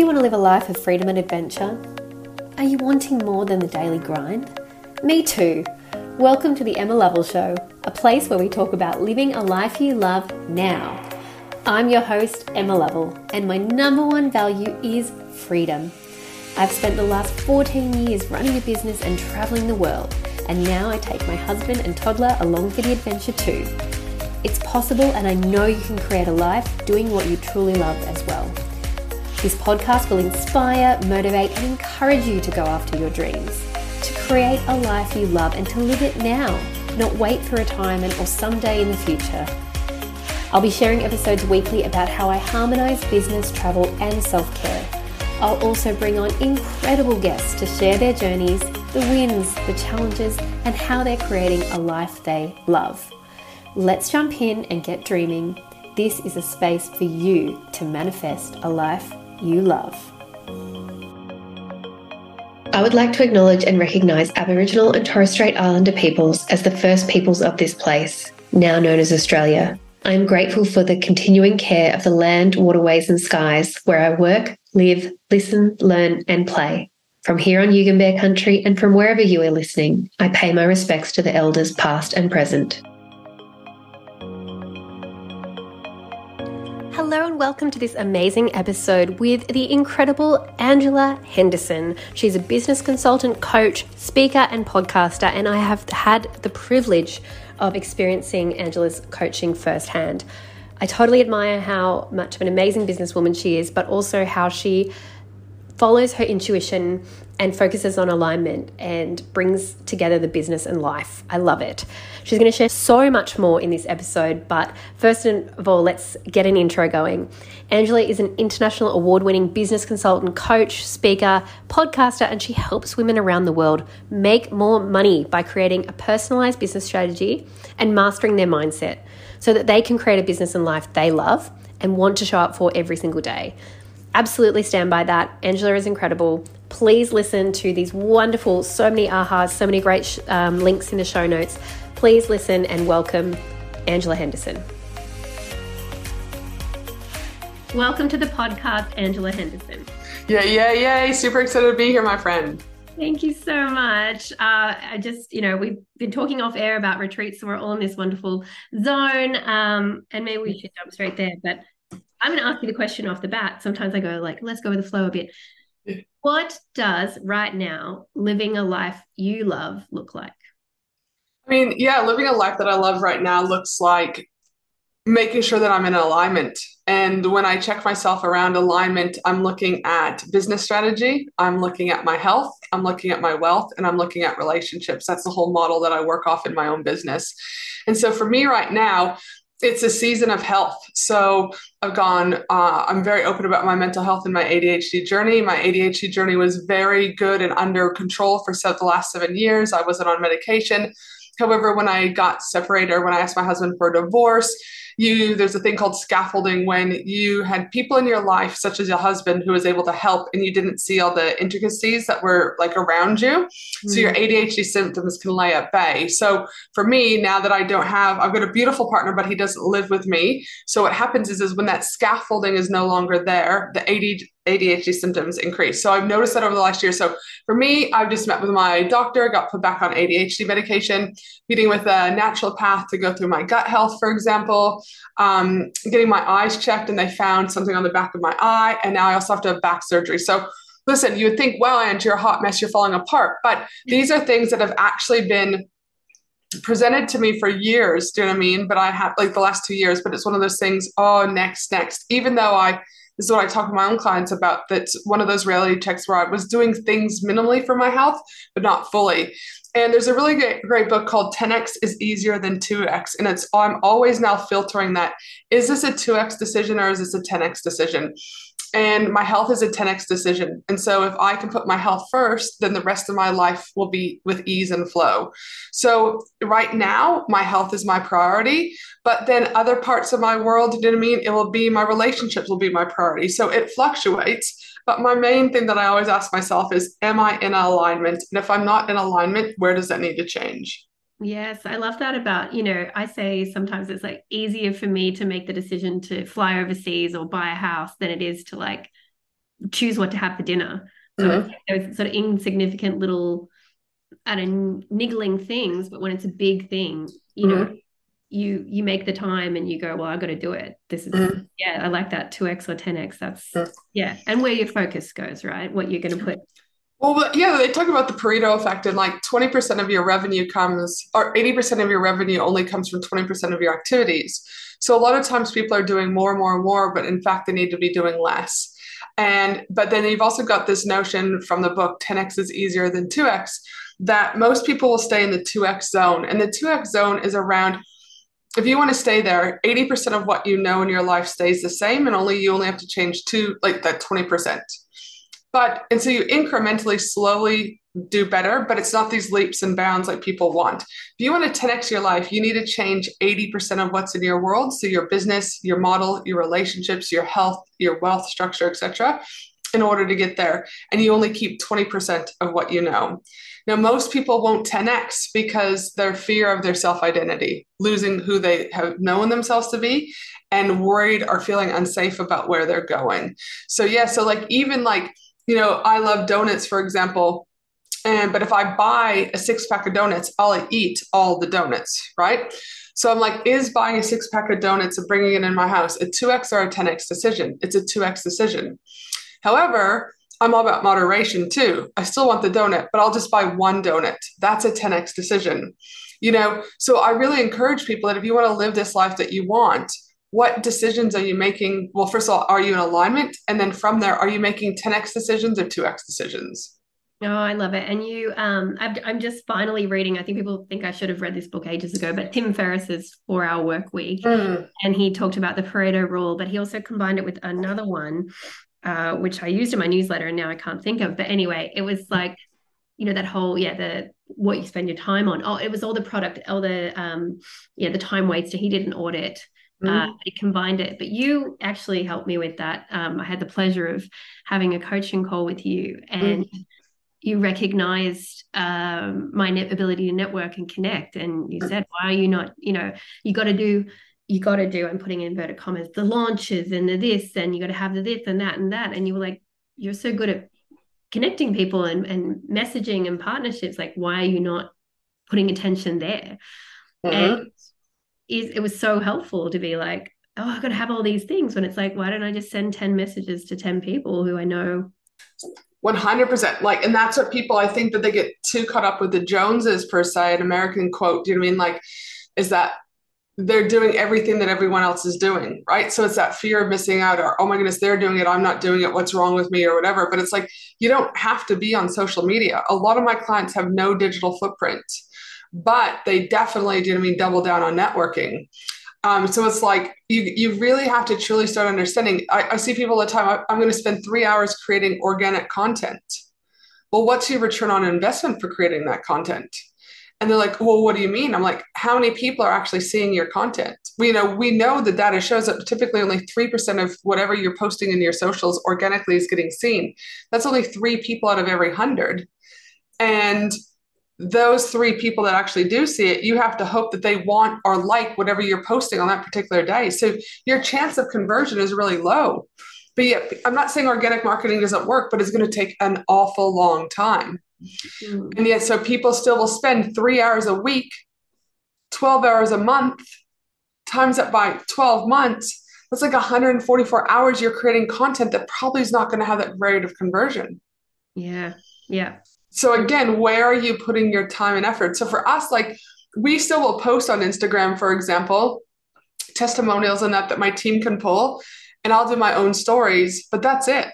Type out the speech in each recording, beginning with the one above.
you want to live a life of freedom and adventure? Are you wanting more than the daily grind? Me too. Welcome to the Emma Lovell Show, a place where we talk about living a life you love now. I'm your host, Emma Lovell, and my number one value is freedom. I've spent the last 14 years running a business and traveling the world, and now I take my husband and toddler along for the adventure too. It's possible, and I know you can create a life doing what you truly love as well. This podcast will inspire, motivate, and encourage you to go after your dreams, to create a life you love and to live it now, not wait for retirement or someday in the future. I'll be sharing episodes weekly about how I harmonize business, travel, and self care. I'll also bring on incredible guests to share their journeys, the wins, the challenges, and how they're creating a life they love. Let's jump in and get dreaming. This is a space for you to manifest a life you love. I would like to acknowledge and recognise Aboriginal and Torres Strait Islander peoples as the first peoples of this place, now known as Australia. I am grateful for the continuing care of the land, waterways, and skies where I work, live, listen, learn, and play. From here on Yugambeh country and from wherever you are listening, I pay my respects to the elders past and present. Hello and welcome to this amazing episode with the incredible Angela Henderson. She's a business consultant, coach, speaker, and podcaster, and I have had the privilege of experiencing Angela's coaching firsthand. I totally admire how much of an amazing businesswoman she is, but also how she follows her intuition and focuses on alignment and brings together the business and life. I love it. She's going to share so much more in this episode, but first of all, let's get an intro going. Angela is an international award winning business consultant, coach, speaker, podcaster, and she helps women around the world make more money by creating a personalized business strategy and mastering their mindset so that they can create a business and life they love and want to show up for every single day. Absolutely stand by that. Angela is incredible. Please listen to these wonderful, so many ahas, so many great sh- um, links in the show notes. Please listen and welcome Angela Henderson. Welcome to the podcast, Angela Henderson. Yeah, yeah, yay. Super excited to be here, my friend. Thank you so much. Uh, I just, you know, we've been talking off air about retreats, so we're all in this wonderful zone. Um, and maybe we should jump straight there. But I'm going to ask you the question off the bat. Sometimes I go like, let's go with the flow a bit. What does right now living a life you love look like? I mean, yeah, living a life that I love right now looks like making sure that I'm in alignment. And when I check myself around alignment, I'm looking at business strategy, I'm looking at my health, I'm looking at my wealth, and I'm looking at relationships. That's the whole model that I work off in my own business. And so for me right now, it's a season of health. So I've gone, uh, I'm very open about my mental health and my ADHD journey. My ADHD journey was very good and under control for the last seven years. I wasn't on medication. However, when I got separated or when I asked my husband for a divorce, you there's a thing called scaffolding when you had people in your life such as your husband who was able to help and you didn't see all the intricacies that were like around you mm-hmm. so your mm. adhd symptoms can lay at bay so for me now that i don't have i've got a beautiful partner but he doesn't live with me so what happens is is when that scaffolding is no longer there the ADHD ADHD symptoms increase. So I've noticed that over the last year. So for me, I've just met with my doctor, got put back on ADHD medication, meeting with a naturopath to go through my gut health, for example, um, getting my eyes checked, and they found something on the back of my eye. And now I also have to have back surgery. So listen, you would think, well, Ange, you're a hot mess, you're falling apart. But these are things that have actually been presented to me for years. Do you know what I mean? But I have like the last two years, but it's one of those things, oh, next, next. Even though I this is what I talk to my own clients about. That's one of those reality checks where I was doing things minimally for my health, but not fully. And there's a really great, great book called 10x is easier than 2x. And it's I'm always now filtering that. Is this a 2x decision or is this a 10x decision? And my health is a 10x decision. And so if I can put my health first, then the rest of my life will be with ease and flow. So right now, my health is my priority, but then other parts of my world, you know what I mean? It will be my relationships will be my priority. So it fluctuates. But my main thing that I always ask myself is, am I in alignment? And if I'm not in alignment, where does that need to change? Yes, I love that about, you know, I say sometimes it's like easier for me to make the decision to fly overseas or buy a house than it is to like choose what to have for dinner. So mm-hmm. those sort of insignificant little, I don't niggling things, but when it's a big thing, you mm-hmm. know, you you make the time and you go, well, I got to do it. This is mm-hmm. yeah, I like that two x or ten x. That's mm. yeah, and where your focus goes, right? What you're going to put well, but yeah, they talk about the Pareto effect, and like 20% of your revenue comes, or 80% of your revenue only comes from 20% of your activities. So a lot of times people are doing more and more and more, but in fact, they need to be doing less. And, but then you've also got this notion from the book 10x is easier than 2x that most people will stay in the 2x zone. And the 2x zone is around if you want to stay there, 80% of what you know in your life stays the same, and only you only have to change two, like that 20%. But, and so you incrementally, slowly do better, but it's not these leaps and bounds like people want. If you want to 10x your life, you need to change 80% of what's in your world. So your business, your model, your relationships, your health, your wealth structure, etc., in order to get there. And you only keep 20% of what you know. Now, most people won't 10x because their fear of their self identity, losing who they have known themselves to be, and worried or feeling unsafe about where they're going. So, yeah, so like even like you know, I love donuts, for example. And but if I buy a six pack of donuts, I'll eat all the donuts, right? So I'm like, is buying a six pack of donuts and bringing it in my house a 2x or a 10x decision? It's a 2x decision. However, I'm all about moderation too. I still want the donut, but I'll just buy one donut. That's a 10x decision. You know, so I really encourage people that if you want to live this life that you want, what decisions are you making? Well, first of all, are you in alignment? And then from there, are you making 10x decisions or 2x decisions? Oh, I love it. And you, um, i am just finally reading. I think people think I should have read this book ages ago, but Tim Ferriss's Four Hour Work Week, mm. and he talked about the Pareto rule, but he also combined it with another one, uh, which I used in my newsletter, and now I can't think of. But anyway, it was like, you know, that whole yeah, the what you spend your time on. Oh, it was all the product, all the um, yeah, the time wasted. He did an audit Mm-hmm. Uh, I combined it, but you actually helped me with that. Um, I had the pleasure of having a coaching call with you, and mm-hmm. you recognized um, my ability to network and connect. And you mm. said, "Why are you not? You know, you got to do." You got to do, I'm putting in inverted commas, the launches and the this, and you got to have the this and that and that. And you were like, you're so good at connecting people and, and messaging and partnerships. Like, why are you not putting attention there? Mm-hmm. And is it was so helpful to be like, oh, I got to have all these things when it's like, why don't I just send 10 messages to 10 people who I know? 100% like and that's what people i think that they get too caught up with the joneses per se an american quote do you know what i mean? Like is that they're doing everything that everyone else is doing right? So it's that fear of missing out or oh my goodness they're doing it i'm not doing it what's wrong with me? or whatever. But it's like you don't have to be on social media. A lot of my clients have no digital footprint but they definitely do I mean double down on networking. Um, so it's like you you really have to truly start understanding. I, I see people all the time. I, I'm going to spend three hours creating organic content. Well, what's your return on investment for creating that content? And they're like, well, what do you mean? I'm like, how many people are actually seeing your content? We, you know, we know the data shows that typically only 3% of whatever you're posting in your socials organically is getting seen. That's only three people out of every hundred. And those three people that actually do see it, you have to hope that they want or like whatever you're posting on that particular day. So your chance of conversion is really low. But yet, I'm not saying organic marketing doesn't work, but it's going to take an awful long time. Mm-hmm. And yet, so people still will spend three hours a week, 12 hours a month, times that by 12 months. That's like 144 hours you're creating content that probably is not going to have that rate of conversion. Yeah. Yeah so again where are you putting your time and effort so for us like we still will post on instagram for example testimonials and that that my team can pull and i'll do my own stories but that's it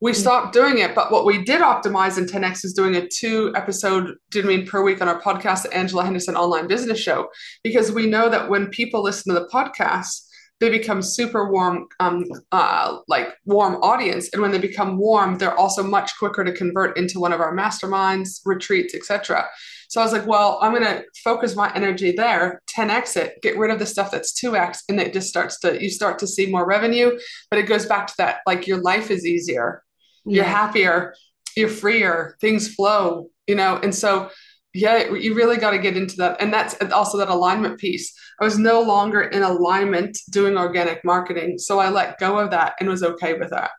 we mm-hmm. stopped doing it but what we did optimize in 10x is doing a two episode did mean per week on our podcast the angela henderson online business show because we know that when people listen to the podcast they become super warm, um, uh, like warm audience. And when they become warm, they're also much quicker to convert into one of our masterminds, retreats, etc. So I was like, well, I'm going to focus my energy there, 10x it, get rid of the stuff that's 2x, and it just starts to you start to see more revenue. But it goes back to that, like your life is easier, yeah. you're happier, you're freer, things flow, you know, and so yeah, you really got to get into that. And that's also that alignment piece. I was no longer in alignment doing organic marketing. So I let go of that and was okay with that.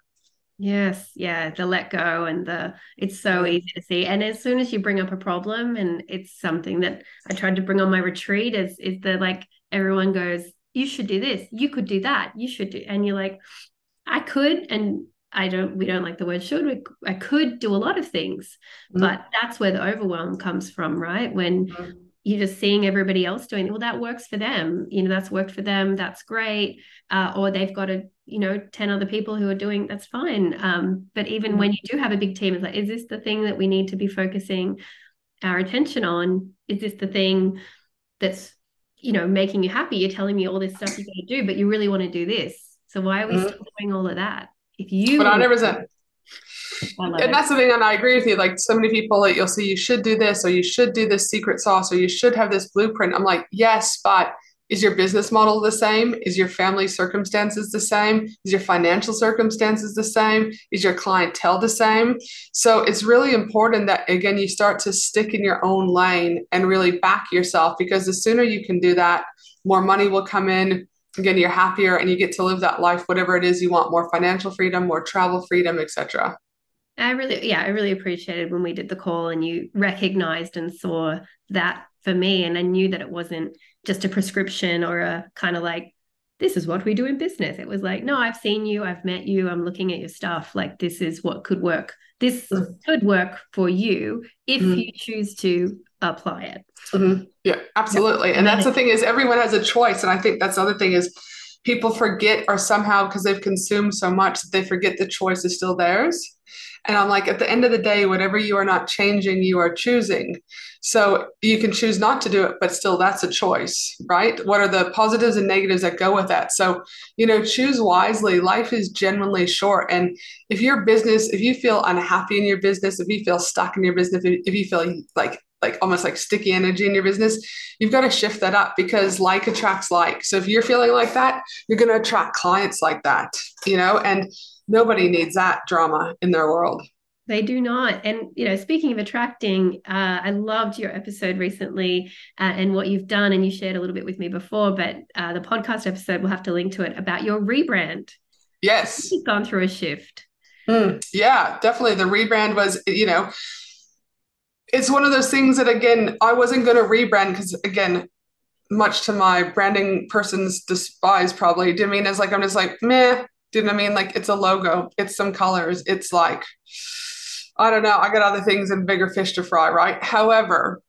Yes, yeah, the let go and the it's so easy to see. And as soon as you bring up a problem, and it's something that I tried to bring on my retreat, is is that like everyone goes, you should do this, you could do that, you should do, and you're like, I could, and I don't, we don't like the word should. We, I could do a lot of things, mm-hmm. but that's where the overwhelm comes from, right? When mm-hmm. you're just seeing everybody else doing, well, that works for them, you know, that's worked for them, that's great, uh, or they've got a you know 10 other people who are doing that's fine um, but even mm-hmm. when you do have a big team it's like is this the thing that we need to be focusing our attention on is this the thing that's you know making you happy you're telling me all this stuff you're going to do but you really want to do this so why are we mm-hmm. still doing all of that if you 100% and that's the thing, and I agree with you. Like so many people that you'll see, you should do this, or you should do this secret sauce, or you should have this blueprint. I'm like, yes, but is your business model the same? Is your family circumstances the same? Is your financial circumstances the same? Is your clientele the same? So it's really important that, again, you start to stick in your own lane and really back yourself because the sooner you can do that, more money will come in. Again, you're happier and you get to live that life, whatever it is you want more financial freedom, more travel freedom, etc. I really, yeah, I really appreciated when we did the call and you recognized and saw that for me. And I knew that it wasn't just a prescription or a kind of like, this is what we do in business. It was like, no, I've seen you, I've met you, I'm looking at your stuff. Like, this is what could work. This mm-hmm. could work for you if mm-hmm. you choose to apply it. Mm-hmm. Yeah, absolutely. And that's the thing is everyone has a choice. And I think that's the other thing is people forget or somehow because they've consumed so much that they forget the choice is still theirs. And I'm like, at the end of the day, whatever you are not changing, you are choosing. So you can choose not to do it, but still that's a choice, right? What are the positives and negatives that go with that? So, you know, choose wisely. Life is genuinely short. And if your business, if you feel unhappy in your business, if you feel stuck in your business, if you feel like like almost like sticky energy in your business, you've got to shift that up because like attracts like. So if you're feeling like that, you're going to attract clients like that, you know, and nobody needs that drama in their world. They do not. And, you know, speaking of attracting, uh, I loved your episode recently uh, and what you've done. And you shared a little bit with me before, but uh, the podcast episode, we'll have to link to it about your rebrand. Yes. You've gone through a shift. Mm, yeah, definitely. The rebrand was, you know, it's one of those things that, again, I wasn't going to rebrand because, again, much to my branding person's despise, probably. Do you mean it's like I'm just like meh? What I mean? Like it's a logo, it's some colors, it's like I don't know. I got other things and bigger fish to fry, right? However,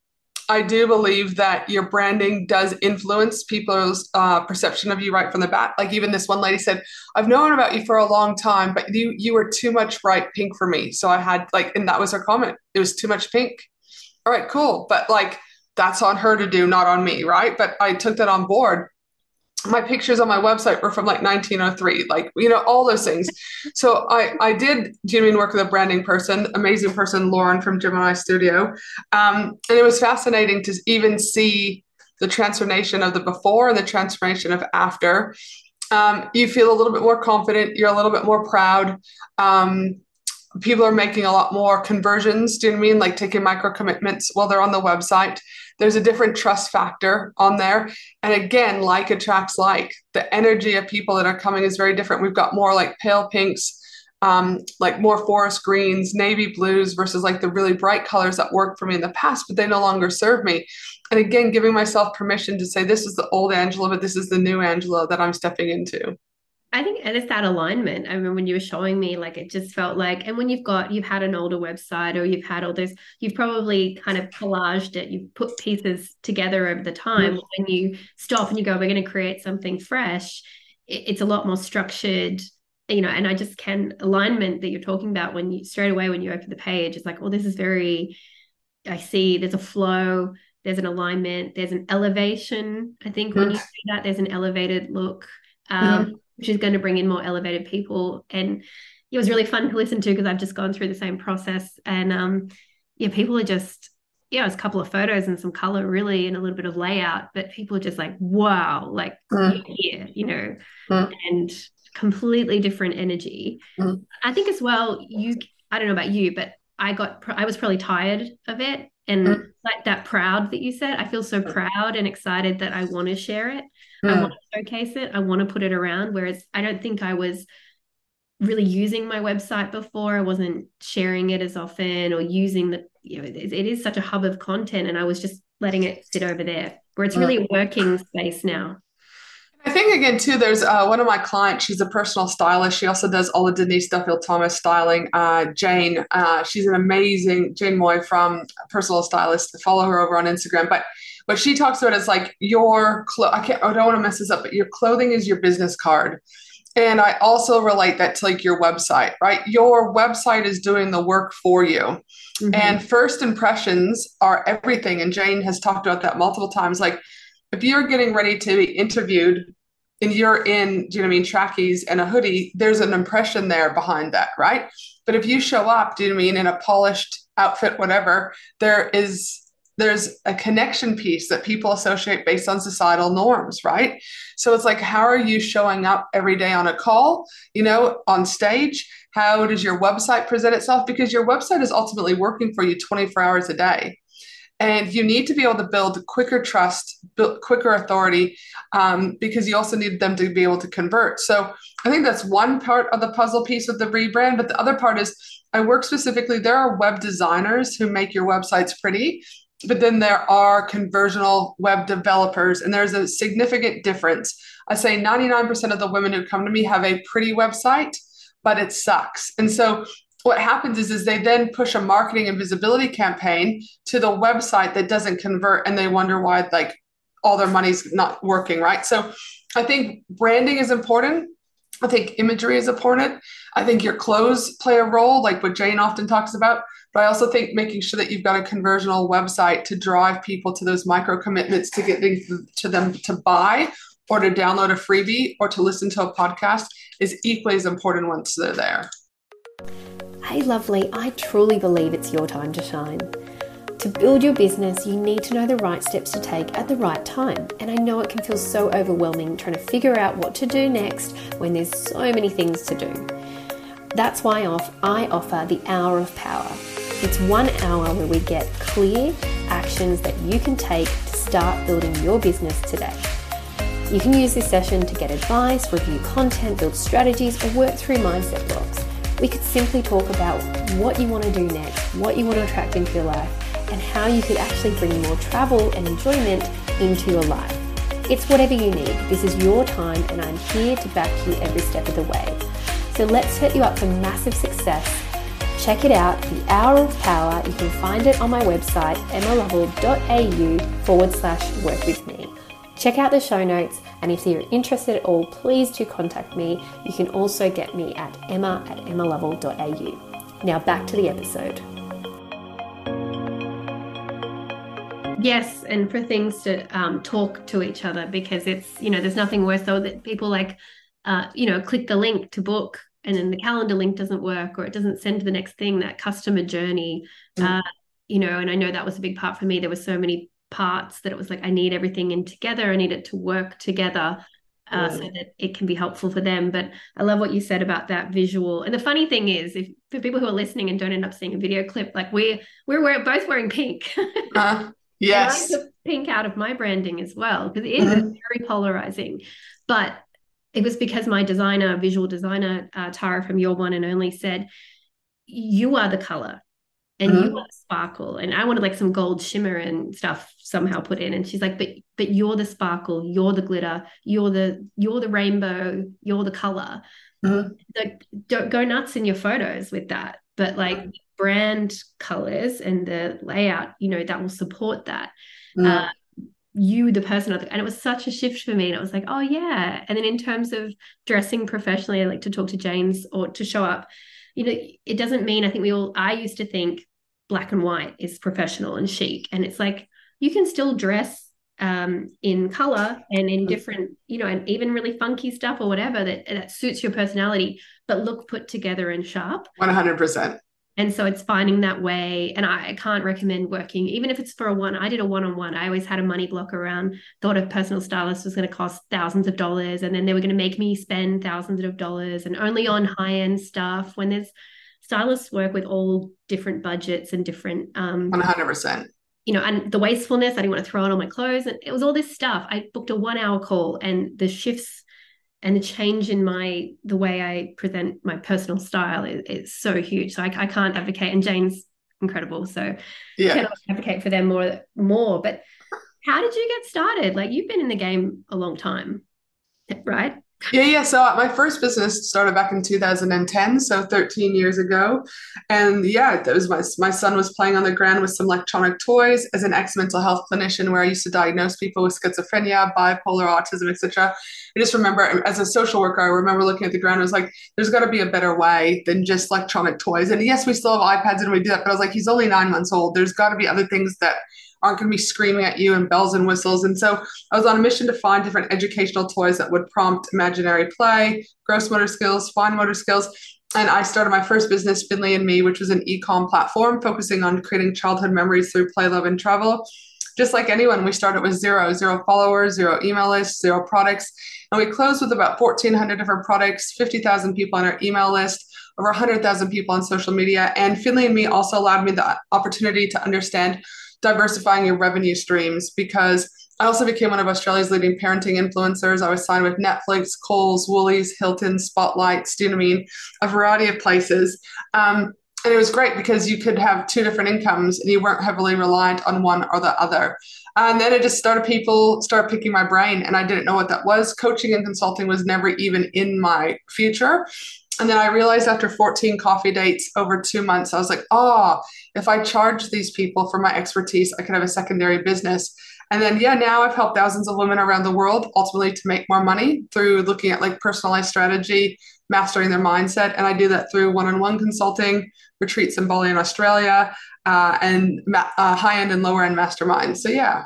I do believe that your branding does influence people's uh, perception of you right from the bat. Like even this one lady said, "I've known about you for a long time, but you you were too much bright pink for me." So I had like, and that was her comment. It was too much pink. All right, cool, but like that's on her to do, not on me, right? But I took that on board. My pictures on my website were from like 1903 like you know all those things. So i i did genuine work with a branding person amazing person lauren from gemini studio. Um, and it was fascinating to even see the transformation of the before and the transformation of after. Um, you feel a little bit more confident. You're a little bit more proud. Um, people are making a lot more conversions do you know what i mean like taking micro commitments while they're on the website there's a different trust factor on there. And again, like attracts like. The energy of people that are coming is very different. We've got more like pale pinks, um, like more forest greens, navy blues versus like the really bright colors that worked for me in the past, but they no longer serve me. And again, giving myself permission to say, this is the old Angela, but this is the new Angela that I'm stepping into. I think and it's that alignment. I mean, when you were showing me, like it just felt like, and when you've got you've had an older website or you've had all this, you've probably kind of collaged it, you've put pieces together over the time. Mm-hmm. When you stop and you go, we're going to create something fresh, it, it's a lot more structured, you know. And I just can alignment that you're talking about when you straight away when you open the page, it's like, well, this is very. I see there's a flow, there's an alignment, there's an elevation. I think mm-hmm. when you see that, there's an elevated look. Um, mm-hmm which is going to bring in more elevated people. And it was really fun to listen to because I've just gone through the same process. And um, yeah, people are just, yeah, it's a couple of photos and some color really and a little bit of layout, but people are just like, wow, like mm. here, you know, mm. and completely different energy. Mm. I think as well, you, I don't know about you, but I got, I was probably tired of it. And mm. like that proud that you said, I feel so mm. proud and excited that I want to share it. Mm. I want to showcase it. I want to put it around. Whereas I don't think I was really using my website before. I wasn't sharing it as often or using the, you know, it, it is such a hub of content. And I was just letting it sit over there where it's really a working space now. I think again too. There's uh, one of my clients. She's a personal stylist. She also does all the Denise Duffield Thomas styling. Uh, Jane, uh, she's an amazing Jane Moy from Personal Stylist. Follow her over on Instagram. But what she talks about is like your clo- I can't. I don't want to mess this up. But your clothing is your business card. And I also relate that to like your website, right? Your website is doing the work for you. Mm-hmm. And first impressions are everything. And Jane has talked about that multiple times. Like if you're getting ready to be interviewed and you're in, do you know what I mean, trackies and a hoodie, there's an impression there behind that, right? But if you show up, do you know what I mean, in a polished outfit, whatever, there is there's a connection piece that people associate based on societal norms, right? So it's like, how are you showing up every day on a call, you know, on stage? How does your website present itself? Because your website is ultimately working for you 24 hours a day. And you need to be able to build quicker trust, build quicker authority, um, because you also need them to be able to convert. So I think that's one part of the puzzle piece with the rebrand. But the other part is I work specifically, there are web designers who make your websites pretty but then there are conversional web developers, and there's a significant difference. I say 99% of the women who come to me have a pretty website, but it sucks. And so what happens is, is they then push a marketing and visibility campaign to the website that doesn't convert, and they wonder why like all their money's not working, right? So I think branding is important. I think imagery is important. I think your clothes play a role, like what Jane often talks about. But I also think making sure that you've got a conversional website to drive people to those micro commitments to get to them to buy or to download a freebie or to listen to a podcast is equally as important once they're there. Hey, lovely, I truly believe it's your time to shine. To build your business, you need to know the right steps to take at the right time. And I know it can feel so overwhelming trying to figure out what to do next when there's so many things to do. That's why I offer the Hour of Power it's one hour where we get clear actions that you can take to start building your business today. You can use this session to get advice, review content, build strategies, or work through mindset blocks. We could simply talk about what you want to do next, what you want to attract into your life, and how you could actually bring more travel and enjoyment into your life. It's whatever you need. This is your time, and I'm here to back you every step of the way. So let's set you up for massive success Check it out, The Hour of Power. You can find it on my website, emmalovell.au forward slash work with me. Check out the show notes, and if you're interested at all, please do contact me. You can also get me at emma at emmalovell.au. Now back to the episode. Yes, and for things to um, talk to each other because it's, you know, there's nothing worse though that people like, uh, you know, click the link to book and then the calendar link doesn't work or it doesn't send to the next thing that customer journey mm. uh, you know and i know that was a big part for me there were so many parts that it was like i need everything in together i need it to work together uh, so that it can be helpful for them. But i love what you said about that visual. And the funny thing is if for people who are listening and don't end up seeing a video clip like we're we're, we're both wearing pink. Uh, yes. pink out of my branding as well because it is mm-hmm. very polarizing. But it was because my designer, visual designer, uh, Tara from Your One and Only said, You are the color and mm-hmm. you the sparkle. And I wanted like some gold shimmer and stuff somehow put in. And she's like, But but you're the sparkle, you're the glitter, you're the you're the rainbow, you're the color. Mm-hmm. Like don't go nuts in your photos with that. But like brand colors and the layout, you know, that will support that. Mm-hmm. Uh, you the person and it was such a shift for me and it was like oh yeah and then in terms of dressing professionally i like to talk to james or to show up you know it doesn't mean i think we all i used to think black and white is professional and chic. And it's like you can still dress um, in color and in different you know and even really funky stuff or whatever that that suits your personality but look put together and sharp. 100% and so it's finding that way. And I, I, can't recommend working even if it's for a one i did a one-on-one. I always had a money block around thought a personal stylist was going to cost thousands of dollars and then they were going to make me spend thousands of dollars. And only on high-end stuff when there's stylists work with all different budgets and different um 100% you know and the wastefulness i didn't want to throw it all my clothes and it was all this stuff. I booked a one hour call and the shifts and the change in my the way I present my personal style is, is so huge. So I, I can't advocate, and Jane's incredible. So yeah, cannot advocate for them more more. But how did you get started? Like you've been in the game a long time, right? Yeah, yeah. So my first business started back in 2010, so 13 years ago. And yeah, that was my my son was playing on the ground with some electronic toys as an ex mental health clinician, where I used to diagnose people with schizophrenia, bipolar, autism, etc. I just remember as a social worker, I remember looking at the ground. I was like, "There's got to be a better way than just electronic toys." And yes, we still have iPads and we do that, but I was like, "He's only nine months old. There's got to be other things that." Aren't going to be screaming at you and bells and whistles. And so I was on a mission to find different educational toys that would prompt imaginary play, gross motor skills, fine motor skills. And I started my first business, Finley and Me, which was an e-com platform focusing on creating childhood memories through play, love, and travel. Just like anyone, we started with zero, zero followers, zero email lists, zero products. And we closed with about 1,400 different products, 50,000 people on our email list, over 100,000 people on social media. And Finley and Me also allowed me the opportunity to understand diversifying your revenue streams because I also became one of Australia's leading parenting influencers. I was signed with Netflix, Coles, Woolies, Hilton, Spotlight, Stunamine, a variety of places. Um, and it was great because you could have two different incomes and you weren't heavily reliant on one or the other. And then it just started people start picking my brain and I didn't know what that was. Coaching and consulting was never even in my future. And then I realized after 14 coffee dates over two months, I was like, oh, if I charge these people for my expertise, I could have a secondary business. And then, yeah, now I've helped thousands of women around the world ultimately to make more money through looking at like personalized strategy, mastering their mindset. And I do that through one on one consulting, retreats in Bali in Australia, uh, and ma- uh, high end and lower end masterminds. So, yeah.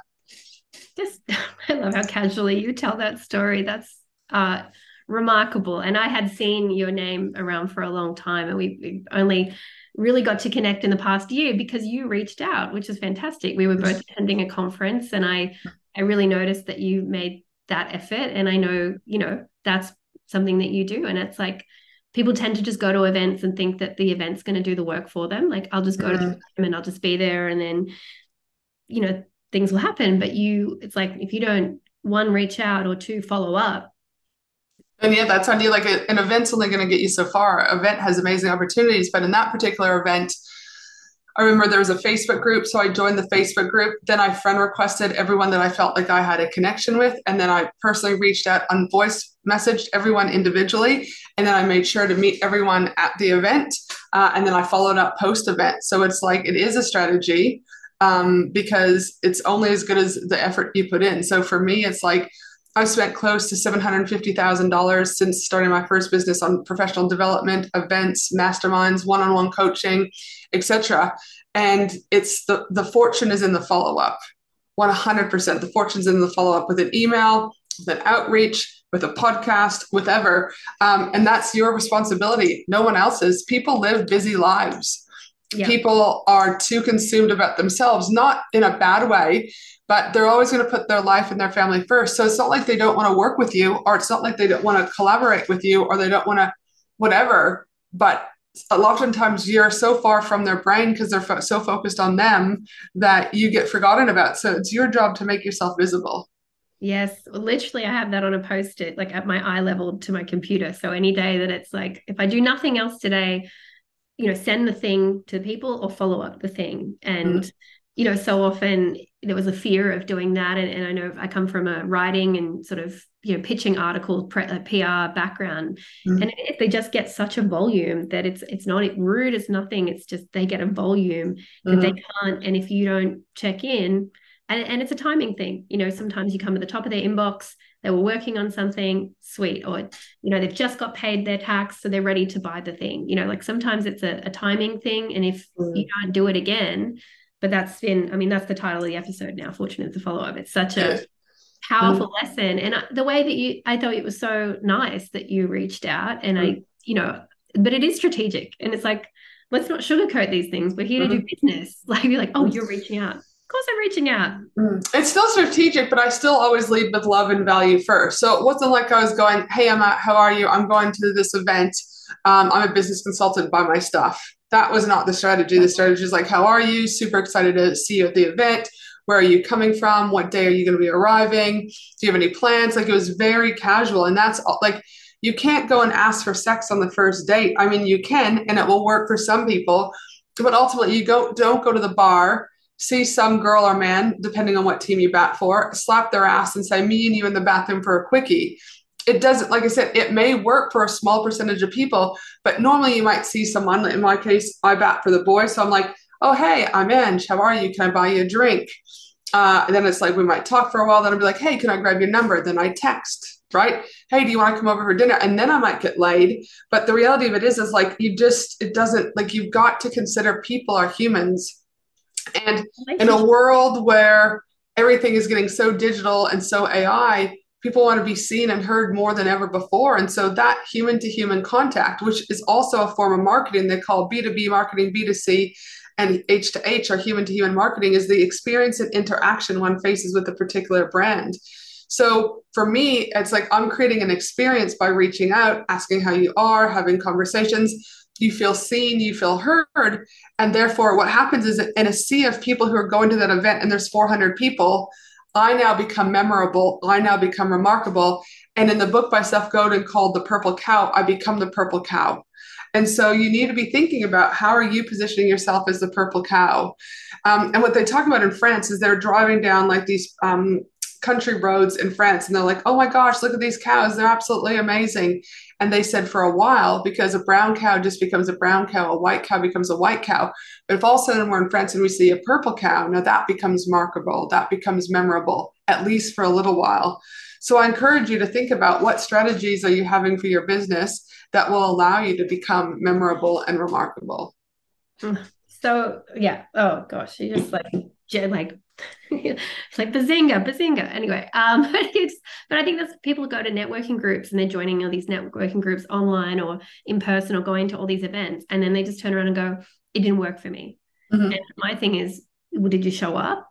Just, I love how casually you tell that story. That's, uh, remarkable. And I had seen your name around for a long time, and we only really got to connect in the past year because you reached out, which is fantastic. We were both attending a conference, and I I really noticed that you made that effort, and I know you know that's something that you do, and it's like people tend to just go to events and think that the event's going to do the work for them. Like I'll just go to the mm-hmm. and I'll just be there, and then you know things will happen. But you, it's like if you don't one reach out or two follow up and yeah, that's on you. Like a, an event's only going to get you so far. event has amazing opportunities, but in that particular event, I remember there was a Facebook group, so I joined the Facebook group. Then I friend requested everyone that I felt like I had a connection with, and then I personally reached out on voice messaged everyone individually, and then I made sure to meet everyone at the event, uh, and then I followed up post event. So it's like it is a strategy um, because it's only as good as the effort you put in. So for me, it's like I've spent close to $750,000 since starting my first business on professional development, events, masterminds, one-on-one coaching, etc. And it's the the fortune is in the follow-up. 100%. The fortune's in the follow-up with an email, with an outreach, with a podcast, whatever. Um, and that's your responsibility. No one else's. People live busy lives. Yeah. People are too consumed about themselves, not in a bad way, but they're always going to put their life and their family first. So it's not like they don't want to work with you, or it's not like they don't want to collaborate with you, or they don't want to whatever. But a lot of times you're so far from their brain because they're fo- so focused on them that you get forgotten about. So it's your job to make yourself visible. Yes, literally, I have that on a post it like at my eye level to my computer. So any day that it's like, if I do nothing else today, you know, send the thing to people or follow up the thing. And mm you know, so often there was a fear of doing that. And, and I know I come from a writing and sort of, you know, pitching article PR background. Mm-hmm. And if they just get such a volume that it's it's not rude, it's nothing, it's just they get a volume that they can't. And if you don't check in, and, and it's a timing thing, you know, sometimes you come to the top of their inbox, they were working on something sweet, or you know, they've just got paid their tax, so they're ready to buy the thing. You know, like sometimes it's a, a timing thing. And if mm-hmm. you don't do it again, but that's been i mean that's the title of the episode now fortunate to follow up it's such a powerful mm. lesson and the way that you i thought it was so nice that you reached out and mm. i you know but it is strategic and it's like let's not sugarcoat these things we're here mm-hmm. to do mm-hmm. business like you're like oh you're reaching out of course I'm reaching out. Mm. It's still strategic, but I still always lead with love and value first. So it wasn't like I was going, Hey, Emma, how are you? I'm going to this event. Um, I'm a business consultant, buy my stuff that was not the strategy. The strategy is like, how are you? Super excited to see you at the event. Where are you coming from? What day are you going to be arriving? Do you have any plans? Like it was very casual. And that's all, like, you can't go and ask for sex on the first date. I mean, you can, and it will work for some people, but ultimately, you go don't go to the bar, see some girl or man, depending on what team you bat for, slap their ass and say, "Me and you in the bathroom for a quickie." It doesn't, like I said, it may work for a small percentage of people, but normally you might see someone. In my case, I bat for the boy, so I'm like, "Oh, hey, I'm Ange. How are you? Can I buy you a drink?" Uh, and then it's like we might talk for a while. Then I'll be like, "Hey, can I grab your number?" Then I text right? Hey, do you want to come over for dinner? And then I might get laid. But the reality of it is, is like you just, it doesn't, like you've got to consider people are humans. And in a world where everything is getting so digital and so AI, people want to be seen and heard more than ever before. And so that human to human contact, which is also a form of marketing they call B2B marketing, B2C, and H to H, or human to human marketing, is the experience and interaction one faces with a particular brand. So for me, it's like I'm creating an experience by reaching out, asking how you are, having conversations. You feel seen, you feel heard. And therefore, what happens is in a sea of people who are going to that event and there's 400 people, I now become memorable. I now become remarkable. And in the book by Seth Godin called The Purple Cow, I become the purple cow. And so you need to be thinking about how are you positioning yourself as the purple cow. Um, and what they talk about in France is they're driving down like these um, country roads in France and they're like, oh my gosh, look at these cows. They're absolutely amazing. And they said for a while, because a brown cow just becomes a brown cow, a white cow becomes a white cow. But if all of a sudden we're in France and we see a purple cow, now that becomes markable, that becomes memorable, at least for a little while. So I encourage you to think about what strategies are you having for your business that will allow you to become memorable and remarkable. Mm. So yeah, oh gosh, you just like like like bazinga, bazinga. Anyway, um, it's but I think that's people go to networking groups and they're joining all these networking groups online or in person or going to all these events, and then they just turn around and go, "It didn't work for me." Mm-hmm. And my thing is, well, did you show up?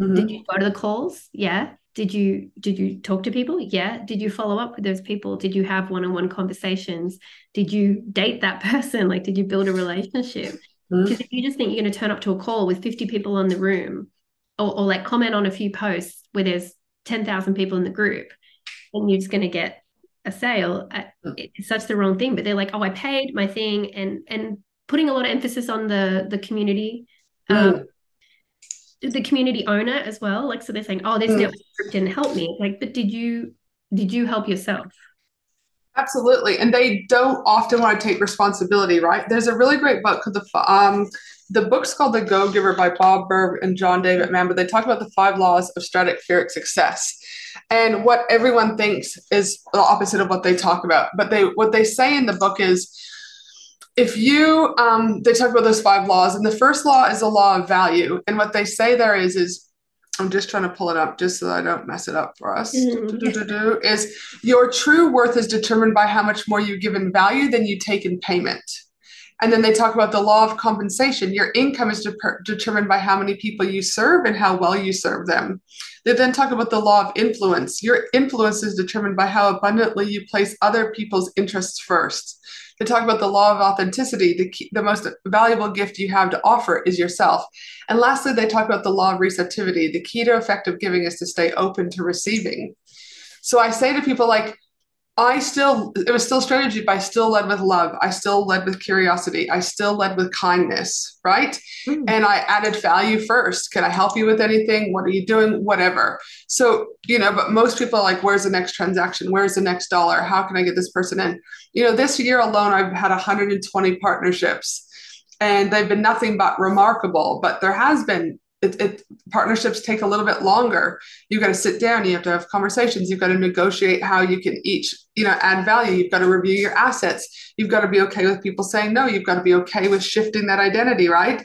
Mm-hmm. Did you go to the calls? Yeah. Did you did you talk to people? Yeah. Did you follow up with those people? Did you have one-on-one conversations? Did you date that person? Like, did you build a relationship? Mm-hmm. Because mm-hmm. if you just think you're going to turn up to a call with 50 people in the room or, or like comment on a few posts where there's 10,000 people in the group and you're just going to get a sale, uh, mm. it's such the wrong thing. But they're like, oh, I paid my thing and, and putting a lot of emphasis on the, the community. Um, mm. the community owner as well like so they're saying oh this mm. network didn't help me like but did you did you help yourself Absolutely. And they don't often want to take responsibility, right? There's a really great book called the um the book's called The Go Giver by Bob Burg and John David Mann, but they talk about the five laws of stratospheric success. And what everyone thinks is the opposite of what they talk about. But they what they say in the book is if you um, they talk about those five laws, and the first law is a law of value. And what they say there is is I'm just trying to pull it up just so I don't mess it up for us. Mm-hmm. Is your true worth is determined by how much more you give in value than you take in payment. And then they talk about the law of compensation. Your income is de- determined by how many people you serve and how well you serve them. They then talk about the law of influence. Your influence is determined by how abundantly you place other people's interests first. They talk about the law of authenticity. The, key, the most valuable gift you have to offer is yourself. And lastly, they talk about the law of receptivity. The key to effective giving is to stay open to receiving. So I say to people like, I still, it was still strategy, but I still led with love. I still led with curiosity. I still led with kindness, right? Mm. And I added value first. Can I help you with anything? What are you doing? Whatever. So, you know, but most people are like, where's the next transaction? Where's the next dollar? How can I get this person in? You know, this year alone, I've had 120 partnerships and they've been nothing but remarkable. But there has been it, it, partnerships take a little bit longer. You've got to sit down. You have to have conversations. You've got to negotiate how you can each, you know, add value. You've got to review your assets. You've got to be okay with people saying no. You've got to be okay with shifting that identity, right?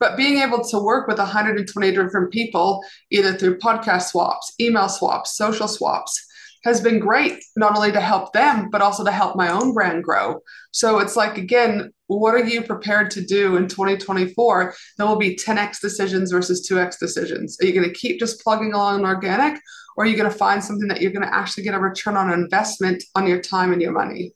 But being able to work with 120 different people, either through podcast swaps, email swaps, social swaps, has been great, not only to help them, but also to help my own brand grow. So it's like, again, what are you prepared to do in 2024? There will be 10x decisions versus 2x decisions. Are you going to keep just plugging along organic, or are you going to find something that you're going to actually get a return on investment on your time and your money?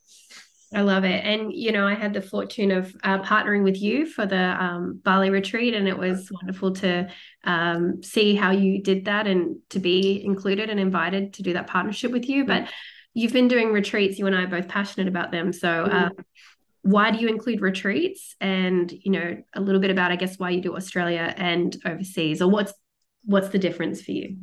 I love it. And, you know, I had the fortune of uh, partnering with you for the um, Bali retreat, and it was wonderful to um, see how you did that and to be included and invited to do that partnership with you. But you've been doing retreats, you and I are both passionate about them. So, um, why do you include retreats? And, you know, a little bit about, I guess, why you do Australia and overseas, or what's what's the difference for you?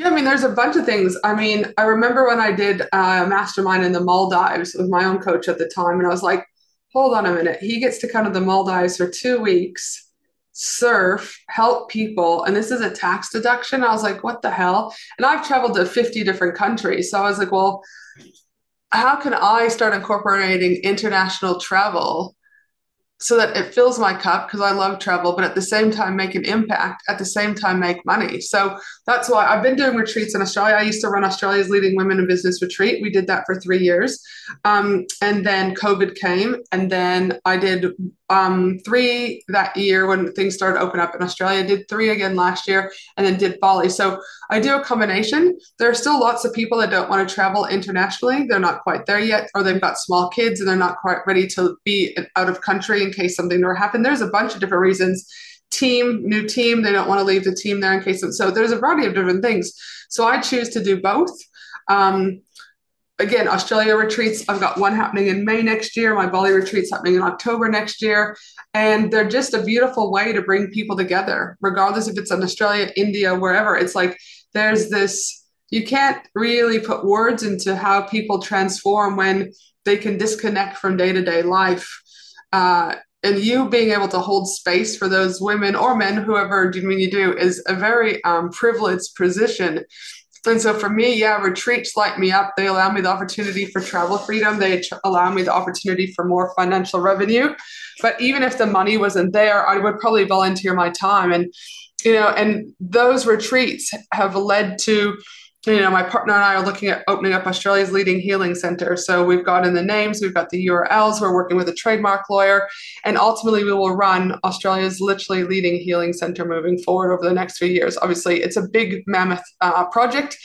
Yeah, I mean, there's a bunch of things. I mean, I remember when I did a mastermind in the Maldives with my own coach at the time, and I was like, hold on a minute. He gets to come to the Maldives for two weeks, surf, help people, and this is a tax deduction. I was like, what the hell? And I've traveled to 50 different countries. So I was like, well, how can I start incorporating international travel so that it fills my cup because I love travel, but at the same time make an impact, at the same time make money. So that's why I've been doing retreats in Australia. I used to run Australia's leading women in business retreat. We did that for three years. Um, and then COVID came, and then I did um, three that year when things started to open up in Australia, did three again last year, and then did Bali. So I do a combination. There are still lots of people that don't want to travel internationally. They're not quite there yet, or they've got small kids and they're not quite ready to be out of country in case something were to happen. There's a bunch of different reasons. Team, new team, they don't want to leave the team there in case of, so there's a variety of different things. So I choose to do both. Um, again, Australia retreats, I've got one happening in May next year. My Bali retreat's happening in October next year. And they're just a beautiful way to bring people together, regardless if it's in Australia, India, wherever. It's like there's this, you can't really put words into how people transform when they can disconnect from day to day life. Uh, and you being able to hold space for those women or men, whoever you mean you do, is a very um, privileged position and so for me, yeah, retreats light me up. They allow me the opportunity for travel freedom. They tr- allow me the opportunity for more financial revenue. But even if the money wasn't there, I would probably volunteer my time. And, you know, and those retreats have led to you know, my partner and I are looking at opening up Australia's leading healing center. So we've got in the names, we've got the URLs, we're working with a trademark lawyer, and ultimately we will run Australia's literally leading healing center moving forward over the next few years. Obviously, it's a big mammoth uh, project.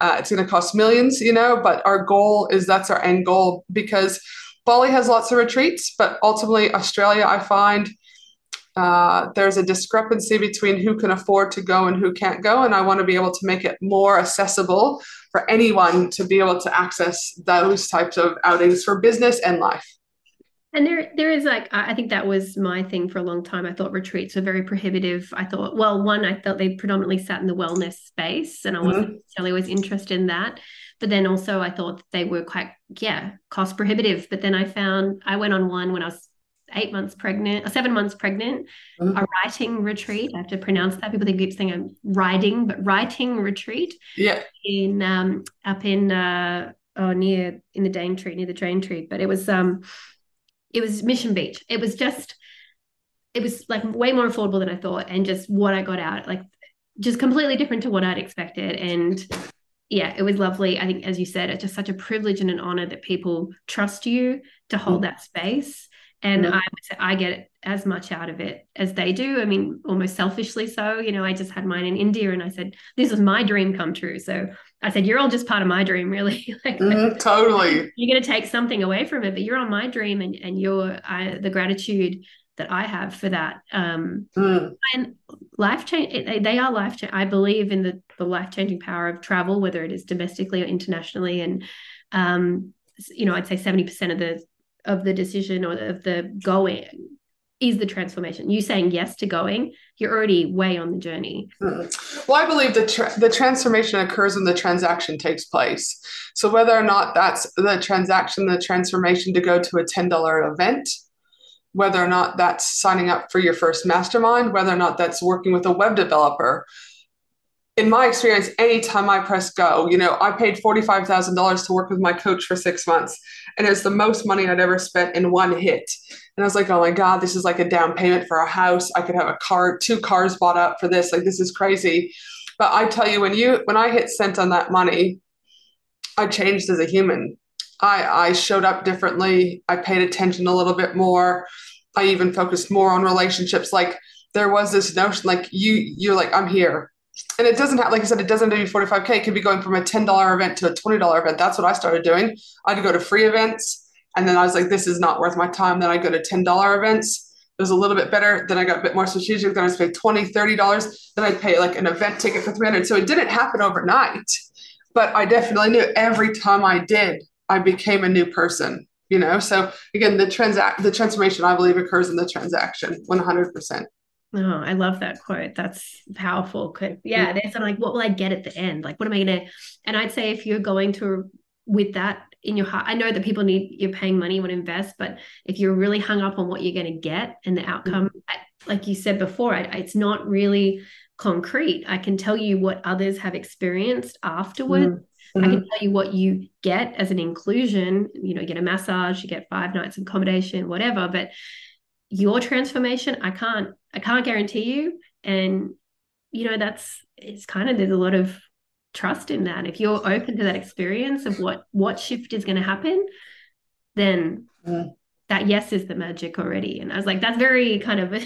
Uh, it's going to cost millions, you know, but our goal is that's our end goal because Bali has lots of retreats, but ultimately Australia, I find uh, there's a discrepancy between who can afford to go and who can't go. And I want to be able to make it more accessible for anyone to be able to access those types of outings for business and life. And there, there is like I think that was my thing for a long time. I thought retreats were very prohibitive. I thought, well, one, I felt they predominantly sat in the wellness space, and I wasn't mm-hmm. necessarily always interested in that. But then also, I thought they were quite, yeah, cost prohibitive. But then I found I went on one when I was eight months pregnant, or seven months pregnant, mm-hmm. a writing retreat. I have to pronounce that. People think keep saying I'm writing, but writing retreat. Yeah. In um up in uh oh near in the Daintree, near the Daintree. But it was um it was Mission Beach. It was just it was like way more affordable than I thought. And just what I got out, like just completely different to what I'd expected. And yeah, it was lovely. I think, as you said, it's just such a privilege and an honor that people trust you to hold mm. that space and mm-hmm. I would say I get as much out of it as they do. I mean, almost selfishly so. You know, I just had mine in India, and I said this was my dream come true. So I said, "You're all just part of my dream, really." like, mm, totally. You're going to take something away from it, but you're on my dream, and and you're I, the gratitude that I have for that. Um, mm. And life change, they are life change. I believe in the the life changing power of travel, whether it is domestically or internationally, and um, you know, I'd say seventy percent of the of the decision or of the going is the transformation. You saying yes to going, you're already way on the journey. Mm. Well, I believe the tra- the transformation occurs when the transaction takes place. So whether or not that's the transaction, the transformation to go to a ten dollar event, whether or not that's signing up for your first mastermind, whether or not that's working with a web developer, in my experience, anytime I press go, you know, I paid $45,000 to work with my coach for six months, and it's the most money I'd ever spent in one hit. And I was like, oh my God, this is like a down payment for a house. I could have a car, two cars bought up for this. Like, this is crazy. But I tell you, when you, when I hit sent on that money, I changed as a human. I, I showed up differently. I paid attention a little bit more. I even focused more on relationships. Like, there was this notion, like, you, you're like, I'm here and it doesn't have, like I said, it doesn't have to be 45K. It could be going from a $10 event to a $20 event. That's what I started doing. I'd go to free events, And then I was like, this is not worth my time. Then I go to $10 events. It was a little bit better. Then I got a bit more strategic. Then I paid $20, $30. Then I'd pay like an event ticket for 300 So it didn't happen overnight. But I definitely knew every time I did, I became a new person, you know? So again, the transact the transformation I believe occurs in the transaction 100%. Oh, I love that quote. That's powerful. Cause yeah, there's like, what will I get at the end? Like, what am I gonna? And I'd say if you're going to with that in your heart, I know that people need you're paying money, you want to invest, but if you're really hung up on what you're going to get and the outcome, mm-hmm. like you said before, I, it's not really concrete. I can tell you what others have experienced afterwards. Mm-hmm. I can mm-hmm. tell you what you get as an inclusion. You know, you get a massage, you get five nights of accommodation, whatever. But your transformation, I can't, I can't guarantee you. And you know, that's it's kind of there's a lot of trust in that. If you're open to that experience of what what shift is going to happen, then mm. that yes is the magic already. And I was like, that's very kind of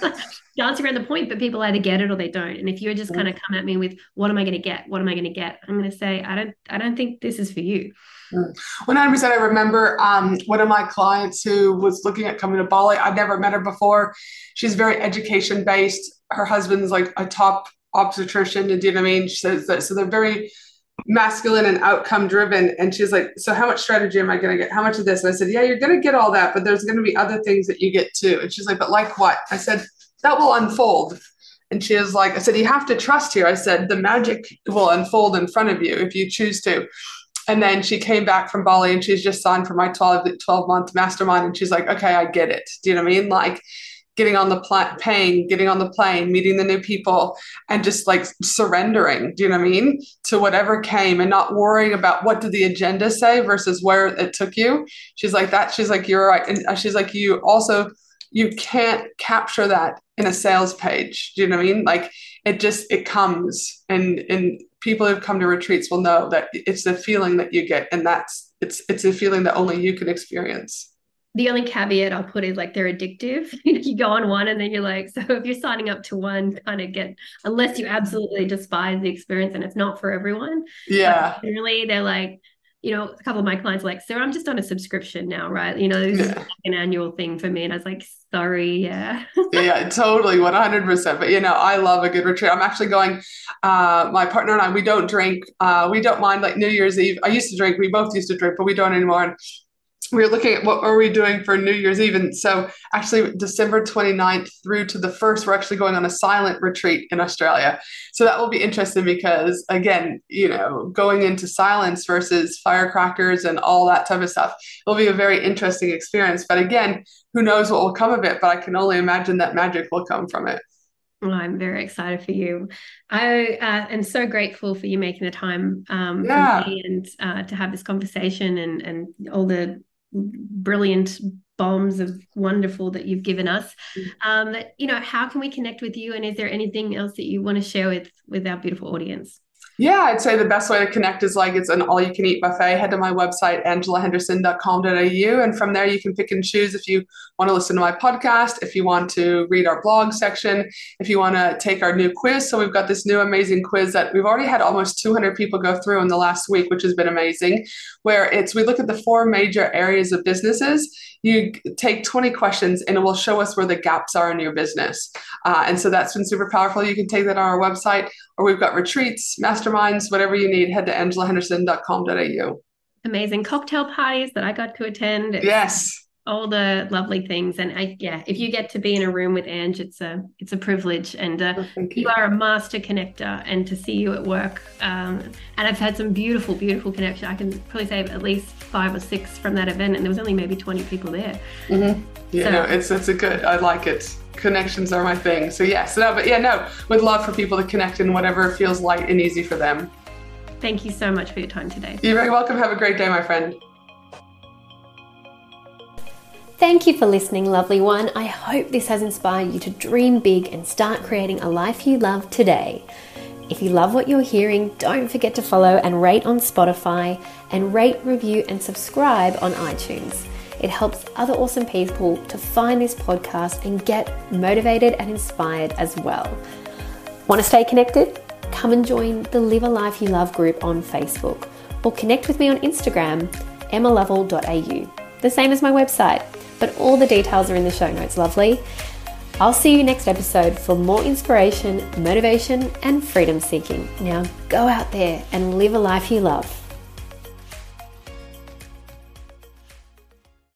dancing around the point, but people either get it or they don't. And if you're just mm. kind of come at me with what am I going to get? What am I going to get? I'm going to say, I don't I don't think this is for you. 100%. Mm. I remember um, one of my clients who was looking at coming to Bali. I'd never met her before. She's very education based. Her husband's like a top obstetrician and do you know what I mean? She says that so they're very masculine and outcome driven. And she's like, So how much strategy am I gonna get? How much of this? And I said, Yeah, you're gonna get all that, but there's gonna be other things that you get too. And she's like, But like what? I said, That will unfold. And she was like, I said, You have to trust here. I said, The magic will unfold in front of you if you choose to. And then she came back from Bali and she's just signed for my 12, 12 month mastermind. And she's like, Okay, I get it. Do you know what I mean? Like, getting on the plane, paying, getting on the plane, meeting the new people, and just like surrendering, do you know what I mean? To whatever came and not worrying about what did the agenda say versus where it took you. She's like that. She's like, you're right. And uh, she's like, you also, you can't capture that in a sales page. Do you know what I mean? Like it just, it comes and, and people who've come to retreats will know that it's the feeling that you get. And that's, it's, it's a feeling that only you can experience the only caveat I'll put is like they're addictive. you go on one and then you're like, so if you're signing up to one, kind of get unless you absolutely despise the experience and it's not for everyone. Yeah. generally they're like, you know, a couple of my clients like, so I'm just on a subscription now, right? You know, this yeah. is like an annual thing for me. And I was like, sorry, yeah. yeah, totally, 100%. But, you know, I love a good retreat. I'm actually going, uh, my partner and I, we don't drink. Uh, we don't mind like New Year's Eve. I used to drink. We both used to drink, but we don't anymore. And we were looking at what are we doing for New Year's Eve. And so actually December 29th through to the 1st, we're actually going on a silent retreat in Australia. So that will be interesting because again, you know, going into silence versus firecrackers and all that type of stuff will be a very interesting experience. But again, who knows what will come of it, but I can only imagine that magic will come from it. Well, I'm very excited for you. I uh, am so grateful for you making the time um, yeah. and uh, to have this conversation and and all the brilliant bombs of wonderful that you've given us. Mm. Um, you know, how can we connect with you? And is there anything else that you want to share with with our beautiful audience? Yeah, I'd say the best way to connect is like it's an all you can eat buffet. Head to my website, angelahenderson.com.au. And from there, you can pick and choose if you want to listen to my podcast, if you want to read our blog section, if you want to take our new quiz. So we've got this new amazing quiz that we've already had almost 200 people go through in the last week, which has been amazing, where it's we look at the four major areas of businesses you take 20 questions and it will show us where the gaps are in your business. Uh, and so that's been super powerful. You can take that on our website, or we've got retreats, masterminds, whatever you need. Head to angelahenderson.com.au. Amazing cocktail parties that I got to attend. Yes all the lovely things. And I, yeah if you get to be in a room with Ange it's a it's a privilege. And uh, oh, you. you. are a master connector and to see you at work um, and I've had some beautiful beautiful connection. I can probably say at least five or six from that event and there was only maybe 20 people there. Mm-hmm. yeah so, no, it's it's a good I like it. Connections are my thing. So yes no but yeah no would love for people to connect in whatever feels light and easy for them. Thank you so much for your time today. You're very welcome. Have a great day my friend Thank you for listening, lovely one. I hope this has inspired you to dream big and start creating a life you love today. If you love what you're hearing, don't forget to follow and rate on Spotify and rate, review, and subscribe on iTunes. It helps other awesome people to find this podcast and get motivated and inspired as well. Want to stay connected? Come and join the Live a Life You Love group on Facebook or connect with me on Instagram, emmalovell.au. the same as my website. But all the details are in the show notes, lovely. I'll see you next episode for more inspiration, motivation, and freedom seeking. Now go out there and live a life you love.